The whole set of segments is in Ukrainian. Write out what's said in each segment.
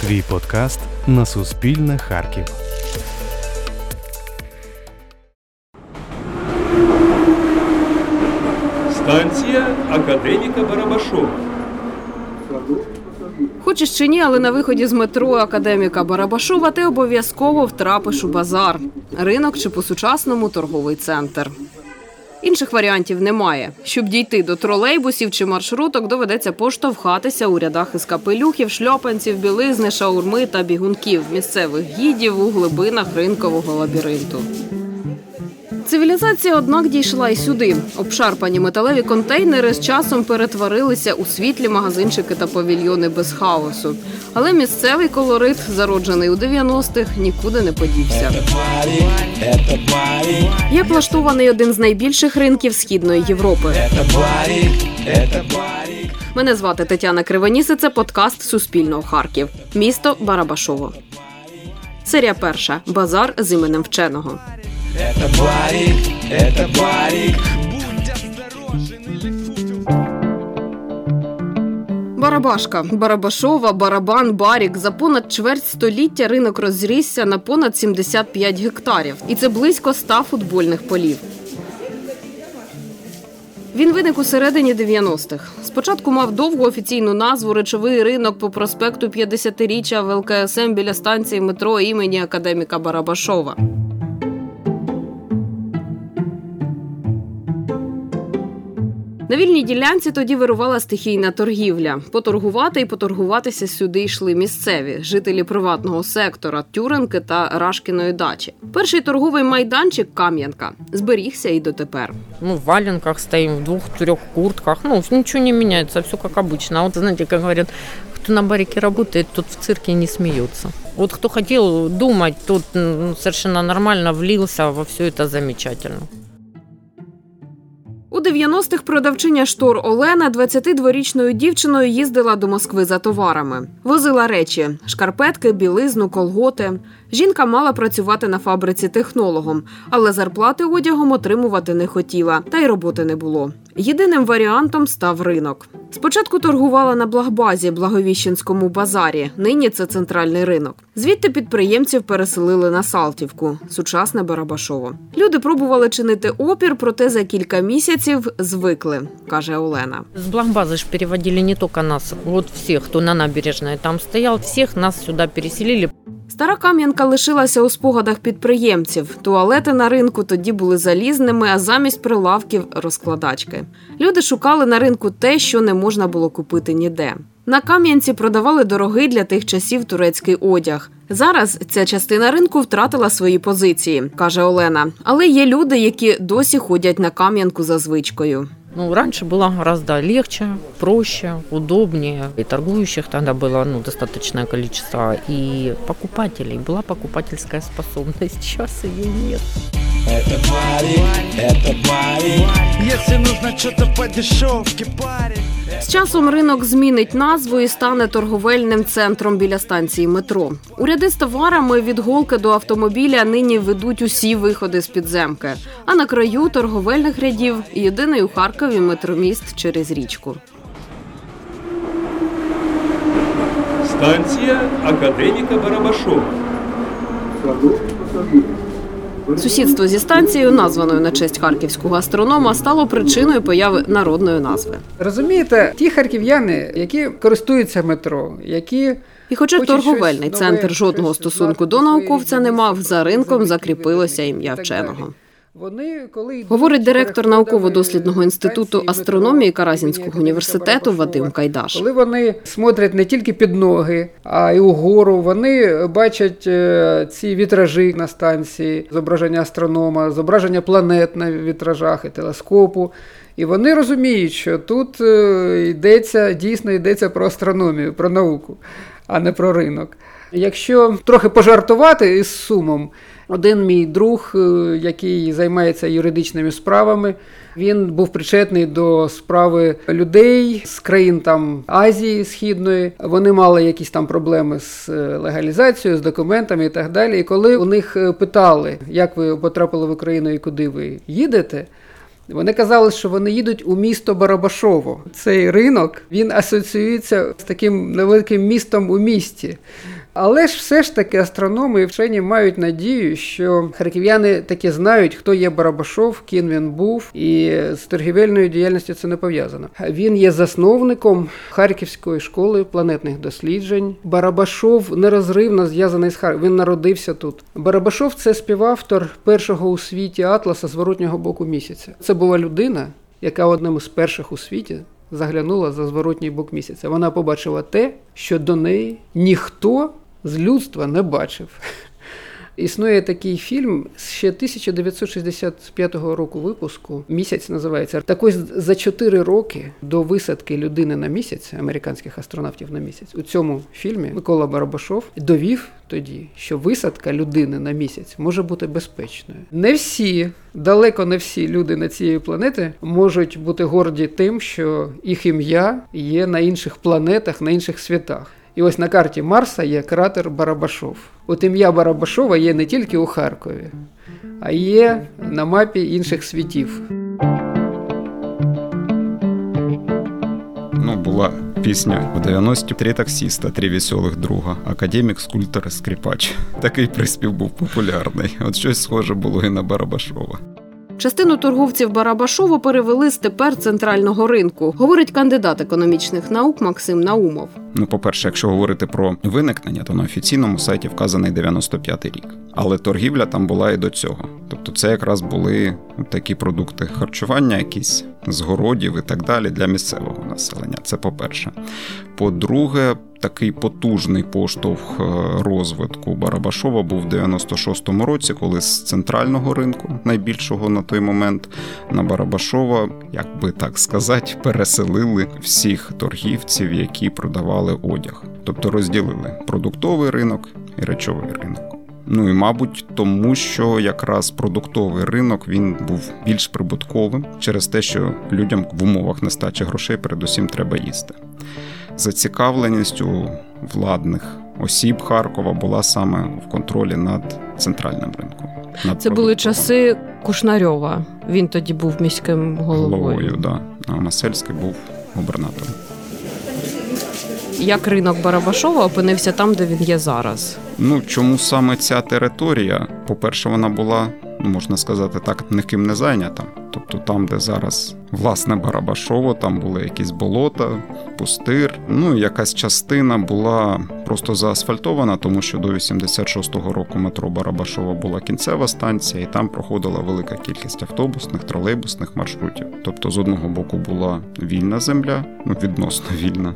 Твій подкаст на Суспільне Харків. Станція академіка Барабашова. Хочеш чи ні, але на виході з метро академіка Барабашова ти обов'язково втрапиш у базар, ринок чи по-сучасному торговий центр. Інших варіантів немає. Щоб дійти до тролейбусів чи маршруток, доведеться поштовхатися у рядах із капелюхів, шльопанців, білизни, шаурми та бігунків місцевих гідів у глибинах ринкового лабіринту. Цивілізація, однак, дійшла і сюди. Обшарпані металеві контейнери з часом перетворилися у світлі магазинчики та павільйони без хаосу. Але місцевий колорит, зароджений у 90-х, нікуди не подівся. Як влаштований один з найбільших ринків східної Європи. Мене звати Тетяна Кривоніс, і Це подкаст Суспільного Харків. Місто Барабашово. Серія перша. Базар з іменем вченого. Барабашка, Барабашова, Барабан, Барік. За понад чверть століття ринок розрісся на понад 75 гектарів. І це близько 100 футбольних полів. Він виник у середині 90-х. Спочатку мав довгу офіційну назву Речовий ринок по проспекту 50-річчя в ЛКСМ біля станції метро імені академіка Барабашова. На вільній ділянці тоді вирувала стихійна торгівля. Поторгувати і поторгуватися сюди йшли місцеві жителі приватного сектора, Тюренки та Рашкіної дачі. Перший торговий майданчик Кам'янка зберігся і дотепер. Мы в валенках стоим, в двух-трех куртках. Ну, ничего не меняется, все как обычно. А вот, знаете, как говорят, кто на барике работает, тот в цирке не смеется. Вот кто хотел думать, тот м, совершенно нормально влился во все это замечательно. У 90-х продавчиня штор Олена 22-річною дівчиною їздила до Москви за товарами. Возила речі: шкарпетки, білизну, колготи. Жінка мала працювати на фабриці технологом, але зарплати одягом отримувати не хотіла, та й роботи не було. Єдиним варіантом став ринок. Спочатку торгувала на Благбазі, Благовіщенському базарі. Нині це центральний ринок. Звідти підприємців переселили на Салтівку, сучасне Барабашово. Люди пробували чинити опір, проте за кілька місяців звикли, каже Олена. С Блахбазы ж переводили не только нас, вот всех, кто на набережной там стоял, всех нас сюда переселили. Стара Кам'янка лишилася у спогадах підприємців. Туалети на ринку тоді були залізними, а замість прилавків розкладачки. Люди шукали на ринку те, що не можна було купити ніде. На Кам'янці продавали дорогий для тих часів турецький одяг. Зараз ця частина ринку втратила свої позиції, каже Олена. Але є люди, які досі ходять на Кам'янку за звичкою. Ну, раньше было гораздо легче, проще, удобнее. И торгующих тогда было ну, достаточное количество, и покупателей. Была покупательская способность. Сейчас ее нет. Если нужно что-то по дешевке, парень З часом ринок змінить назву і стане торговельним центром біля станції метро. У ряди з товарами від голки до автомобіля нині ведуть усі виходи з підземки. А на краю торговельних рядів єдиний у Харкові метроміст через річку. Станція академіка Барабашова. Сусідство зі станцією, названою на честь харківського астронома, стало причиною появи народної назви. Розумієте, ті харків'яни, які користуються метро, які І хоча торговельний центр жодного стосунку до науковця не мав, за ринком закріпилося ім'я вченого. Вони, коли Говорить директор науково-дослідного інституту астрономії Каразінського університету Вадим Кайдаш. Коли вони смотрять не тільки під ноги, а й угору, вони бачать е, ці вітражі на станції, зображення астронома, зображення планет на вітражах і телескопу. І вони розуміють, що тут е, йдеться, дійсно йдеться про астрономію, про науку, а не про ринок. Якщо трохи пожартувати із сумом, один мій друг, е, який займається юридичними справами, він був причетний до справи людей з країн там Азії Східної. Вони мали якісь там проблеми з е, легалізацією, з документами і так далі. І коли у них е, питали, як ви потрапили в Україну і куди ви їдете, Вони казали, що вони їдуть у місто Барабашово. Цей ринок він асоціюється з таким невеликим містом у місті. Але ж все ж таки астрономи і вчені мають надію, що харків'яни таки знають, хто є Барабашов, ким він був, і з торгівельною діяльністю це не пов'язано. Він є засновником Харківської школи планетних досліджень. Барабашов нерозривно зв'язаний з Харковом. Він народився тут. Барабашов це співавтор першого у світі атласа зворотнього боку місяця. Це була людина, яка одним із перших у світі заглянула за зворотній бок місяця. Вона побачила те, що до неї ніхто з людства не бачив. Існує такий фільм ще 1965 року випуску. Місяць називається. Так ось за 4 роки до висадки людини на місяць, американських астронавтів на місяць, у цьому фільмі Микола Барабашов довів тоді, що висадка людини на місяць може бути безпечною. Не всі, далеко не всі люди на цієї планети можуть бути горді тим, що їх ім'я є на інших планетах, на інших світах. І ось на карті Марса є кратер Барабашов. От ім'я Барабашова є не тільки у Харкові, а є на мапі інших світів. Ну, була пісня у 90-ті «Три таксіста, три веселих друга, академік, скульптор, і скрипач. Такий приспів був популярний. От щось схоже було і на Барабашова. Частину торговців Барабашово перевели з тепер центрального ринку, говорить кандидат економічних наук Максим Наумов. Ну, по-перше, якщо говорити про виникнення, то на офіційному сайті вказаний 95-й рік. Але торгівля там була і до цього. Тобто це якраз були такі продукти харчування, якісь з городів і так далі для місцевого населення. Це по-перше. По-друге, такий потужний поштовх е, розвитку Барабашова був в 96-му році, коли з центрального ринку, найбільшого на той момент, на Барабашова, як би так сказати, переселили всіх торгівців, які продавали одяг. Тобто розділили продуктовий ринок і речовий ринок. Ну і мабуть, тому що якраз продуктовий ринок він був більш прибутковим через те, що людям в умовах нестачі грошей передусім треба їсти. Зацікавленість у владних осіб Харкова була саме в контролі над центральним ринком. Над Це були часи Кушнарьова. Він тоді був міським головою. головою. Да. А Масельський був губернатором. Як ринок Барабашова опинився там, де він є зараз. Ну чому саме ця територія? По-перше, вона була, можна сказати так, ніким не зайнята. Тобто там, де зараз власне Барабашово, там були якісь болота, пустир. Ну якась частина була просто заасфальтована, тому що до 86-го року метро Барабашова була кінцева станція, і там проходила велика кількість автобусних, тролейбусних маршрутів. Тобто, з одного боку була вільна земля, ну відносно вільна,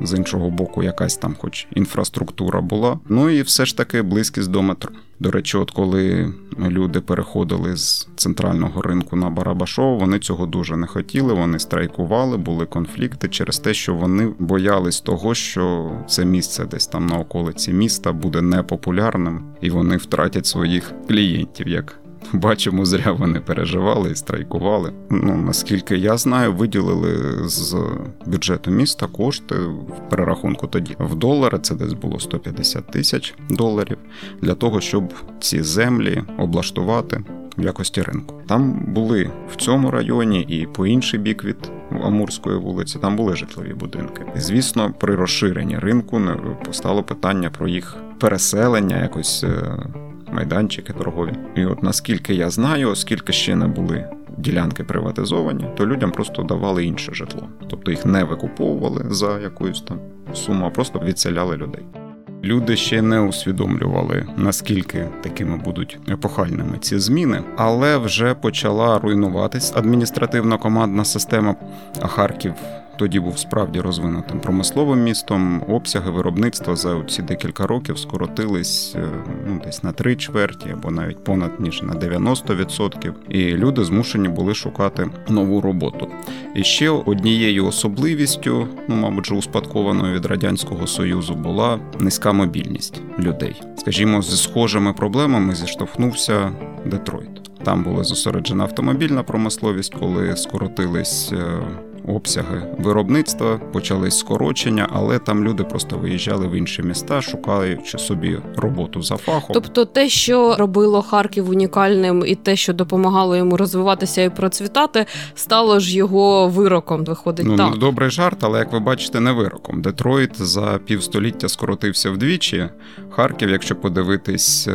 з іншого боку, якась там, хоч інфраструктура була. Ну і все ж таки близькість до метро. До речі, от коли люди переходили з центрального ринку на Барабашово, вони цього дуже не хотіли. Вони страйкували, були конфлікти через те, що вони боялись того, що це місце десь там на околиці міста буде непопулярним, і вони втратять своїх клієнтів. як Бачимо, зря вони переживали і страйкували. Ну наскільки я знаю, виділили з бюджету міста кошти в перерахунку тоді в долари. Це десь було 150 тисяч доларів для того, щоб ці землі облаштувати в якості ринку. Там були в цьому районі і по інший бік від Амурської вулиці. Там були житлові будинки. І, звісно, при розширенні ринку не постало питання про їх переселення якось. Майданчики торгові. І от наскільки я знаю, оскільки ще не були ділянки приватизовані, то людям просто давали інше житло. Тобто їх не викуповували за якусь там суму, а просто відселяли людей. Люди ще не усвідомлювали, наскільки такими будуть епохальними ці зміни, але вже почала руйнуватись адміністративно-командна система. А Харків тоді був справді розвинутим промисловим містом. Обсяги виробництва за ці декілька років скоротились е, ну, десь на три чверті або навіть понад ніж на 90%. І люди змушені були шукати нову роботу. І ще однією особливістю, ну мабуть, же успадкованою від радянського союзу, була низька мобільність людей. Скажімо, зі схожими проблемами зіштовхнувся Детройт. Там була зосереджена автомобільна промисловість, коли скоротились е, обсяги виробництва, почались скорочення, але там люди просто виїжджали в інші міста, шукаючи собі роботу за фахом. Тобто те, що робило Харків унікальним, і те, що допомагало йому розвиватися і процвітати, стало ж його вироком. Виходить Ну, так. добрий жарт, але як ви бачите, не вироком. Детройт за півстоліття скоротився вдвічі. Харків, якщо подивитись.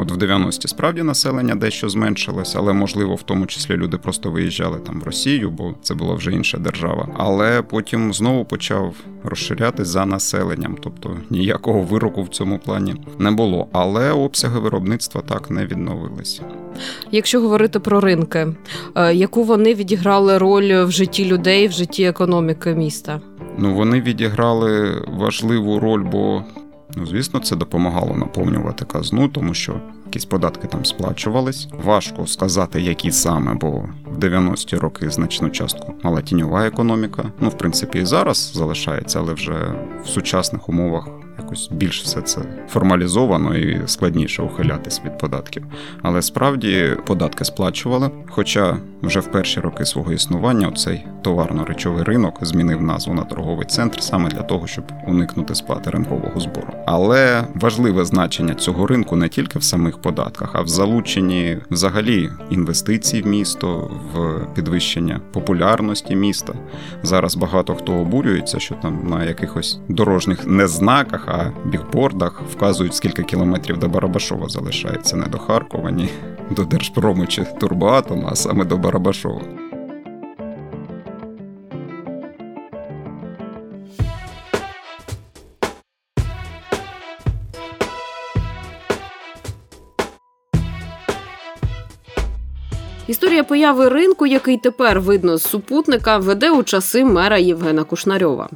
От в 90-ті справді населення дещо зменшилось, але можливо в тому числі люди просто виїжджали там в Росію, бо це була вже інша держава. Але потім знову почав розширятись за населенням, тобто ніякого вироку в цьому плані не було. Але обсяги виробництва так не відновилися. Якщо говорити про ринки, е, яку вони відіграли роль в житті людей, в житті економіки міста? Ну, вони відіграли важливу роль, бо, ну, звісно, це допомагало наповнювати казну, тому що якісь податки там сплачувались. Важко сказати, які саме, бо в 90-ті роки значну частку мала тіньова економіка. Ну, в принципі, і зараз залишається, але вже в сучасних умовах. Якось більш все це формалізовано і складніше ухилятись від податків. Але справді податки сплачували. Хоча вже в перші роки свого існування цей товарно-речовий ринок змінив назву на торговий центр саме для того, щоб уникнути сплати ринкового збору. Але важливе значення цього ринку не тільки в самих податках, а в залученні взагалі інвестицій в місто, в підвищення популярності міста. Зараз багато хто обурюється, що там на якихось дорожніх не знаках, а бігбордах вказують, скільки кілометрів до Барабашова залишається не до Харкова, ні до Держпрому чи Турбоатома, а саме до Барабашова. Історія появи ринку, який тепер видно з супутника, веде у часи мера Євгена Кушнарьова.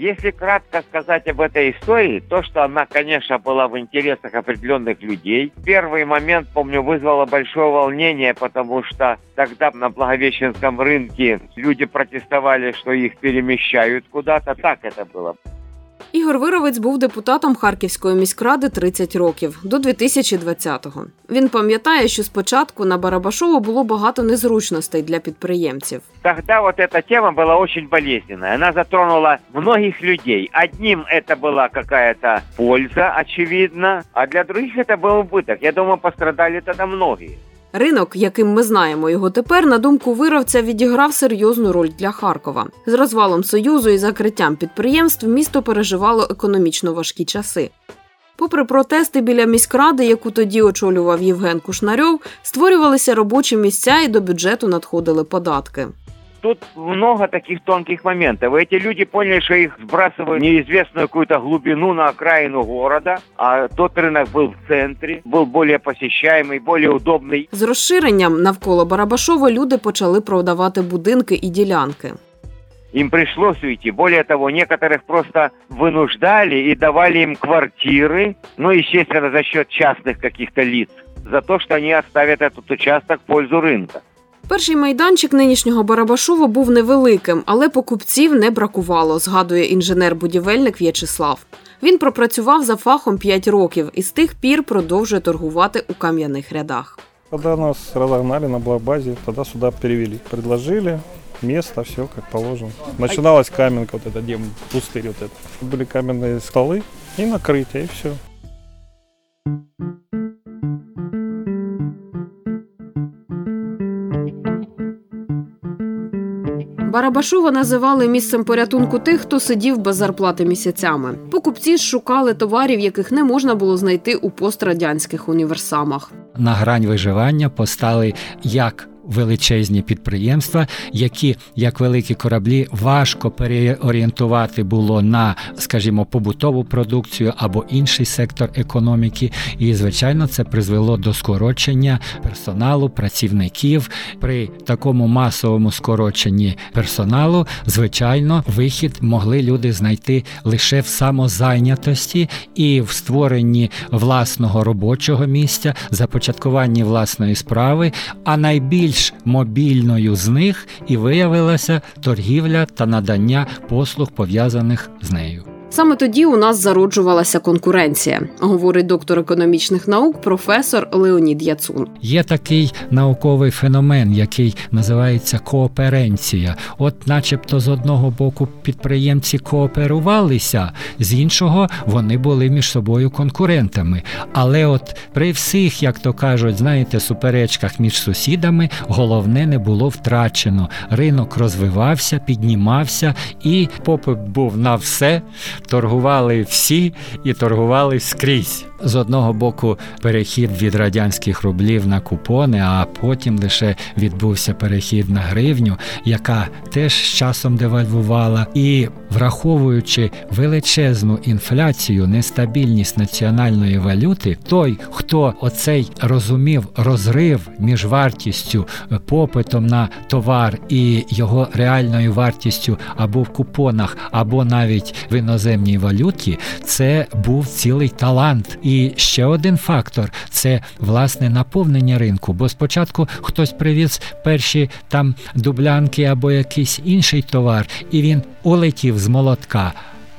Если кратко сказать об этой истории, то, что она, конечно, была в интересах определенных людей. Первый момент, помню, вызвала большое волнение, потому что тогда на Благовещенском рынке люди протестовали, что их перемещают куда-то. Так это было. Ігор Вировець був депутатом Харківської міськради 30 років до 2020-го. Він пам'ятає, що спочатку на Барабашово було багато незручностей для підприємців. Тогда вот эта тема была очень болезненная. Она затронула многих людей. Одним это была какая-то польза, очевидно, а для других это был убыток. Я думаю, пострадали тогда многие. Ринок, яким ми знаємо його тепер, на думку вировця, відіграв серйозну роль для Харкова. З розвалом союзу і закриттям підприємств місто переживало економічно важкі часи. Попри протести біля міськради, яку тоді очолював Євген Кушнарьов, створювалися робочі місця і до бюджету надходили податки Тут много таких тонких моментов. Эти люди поняли, что их сбрасывают в неизвестную какую-то глубину на окраину города, а тот рынок был в центре, был более посещаемый, более удобный. З розширенням навколо Барабашова люди почали продавати будинки і ділянки. Им пришлось уйти. Более того, некоторых просто вынуждали и давали им квартиры, ну, естественно, за счет частных каких-то лиц, за то, что они оставят этот участок в пользу рынка. Перший майданчик нинішнього Барабашова був невеликим, але покупців не бракувало, згадує інженер-будівельник В'ячеслав. Він пропрацював за фахом 5 років і з тих пір продовжує торгувати у кам'яних рядах. Когда нас разогнали на блокбазе, тогда сюда перевели. Предложили место, все как положено. Начиналась каменка, вот эта, где пустырь вот это. Были каменные столы и накрытие, и все. Барабашова називали місцем порятунку тих, хто сидів без зарплати місяцями. Покупці шукали товарів, яких не можна було знайти у пострадянських універсамах. на грань виживання постали як величезні підприємства, які, як великі кораблі, важко переорієнтувати було на, скажімо, побутову продукцію або інший сектор економіки. І, звичайно, це призвело до скорочення персоналу, працівників. При такому масовому скороченні персоналу, звичайно, вихід могли люди знайти лише в самозайнятості і в створенні власного робочого місця, започаткуванні власної справи, а найбільш мобільною з них і виявилася торгівля та надання послуг пов'язаних з нею. Саме тоді у нас зароджувалася конкуренція, говорить доктор економічних наук, професор Леонід Яцун. Є такий науковий феномен, який називається кооперенція. От, начебто, з одного боку підприємці кооперувалися, з іншого вони були між собою конкурентами. Але от при всіх, як то кажуть, знаєте, суперечках між сусідами, головне не було втрачено. Ринок розвивався, піднімався, і попит був на все. Торгували всі і торгували скрізь. З одного боку, перехід від радянських рублів на купони, а потім лише відбувся перехід на гривню, яка теж з часом девальвувала. І враховуючи величезну інфляцію, нестабільність національної валюти, той, хто оцей розумів розрив між вартістю е, попитом на товар і його реальною вартістю або в купонах, або навіть в іноземній валюті, це був цілий талант. І ще один фактор це власне наповнення ринку. Бо спочатку хтось привіз перші там дублянки або якийсь інший товар, і він улетів з молотка.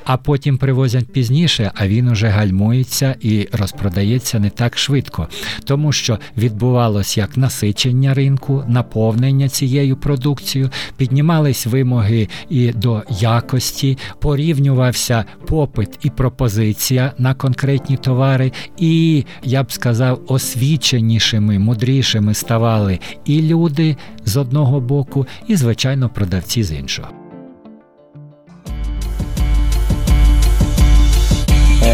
А потім привозять пізніше, а він уже гальмується і розпродається не так швидко, тому що відбувалось як насичення ринку, наповнення цією продукцією, піднімались вимоги і до якості, порівнювався попит і пропозиція на конкретні товари, і я б сказав, освіченішими, мудрішими ставали і люди з одного боку, і звичайно продавці з іншого.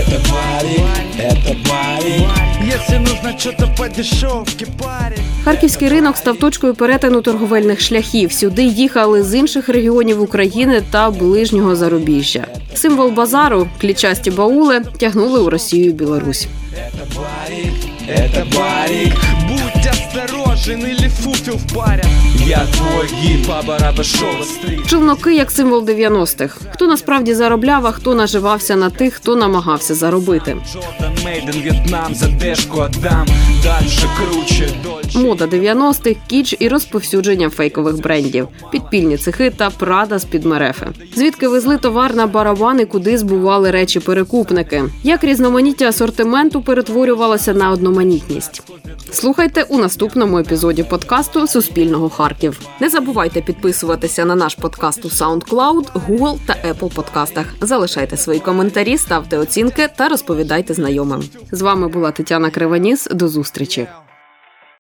Это парень, это парень Если нужно что-то по дешевке, парень Харківський ринок став точкою перетину торговельних шляхів. Сюди їхали з інших регіонів України та ближнього зарубіжжя. Символ базару, клічасті баули, тягнули у Росію і Білорусь. Это барик, это барик Осторожен или фуфел в паре Я твой гид по Барабашова стрит Челноки як символ 90-х. Хто насправді заробляв, а хто наживався на тих, хто намагався заробити. Джордан Мейден Вьетнам За дешку отдам Дальше круче, дольше Мода 90-х, кіч і розповсюдження фейкових брендів, підпільні цехи та прада з під мерефи. Звідки везли товар на барабани, куди збували речі перекупники? Як різноманіття асортименту перетворювалося на одноманітність? Слухайте у наступному епізоді подкасту Суспільного Харків. Не забувайте підписуватися на наш подкаст у SoundCloud, Google та Apple подкастах. Залишайте свої коментарі, ставте оцінки та розповідайте знайомим. З вами була Тетяна Криваніс. До зустрічі.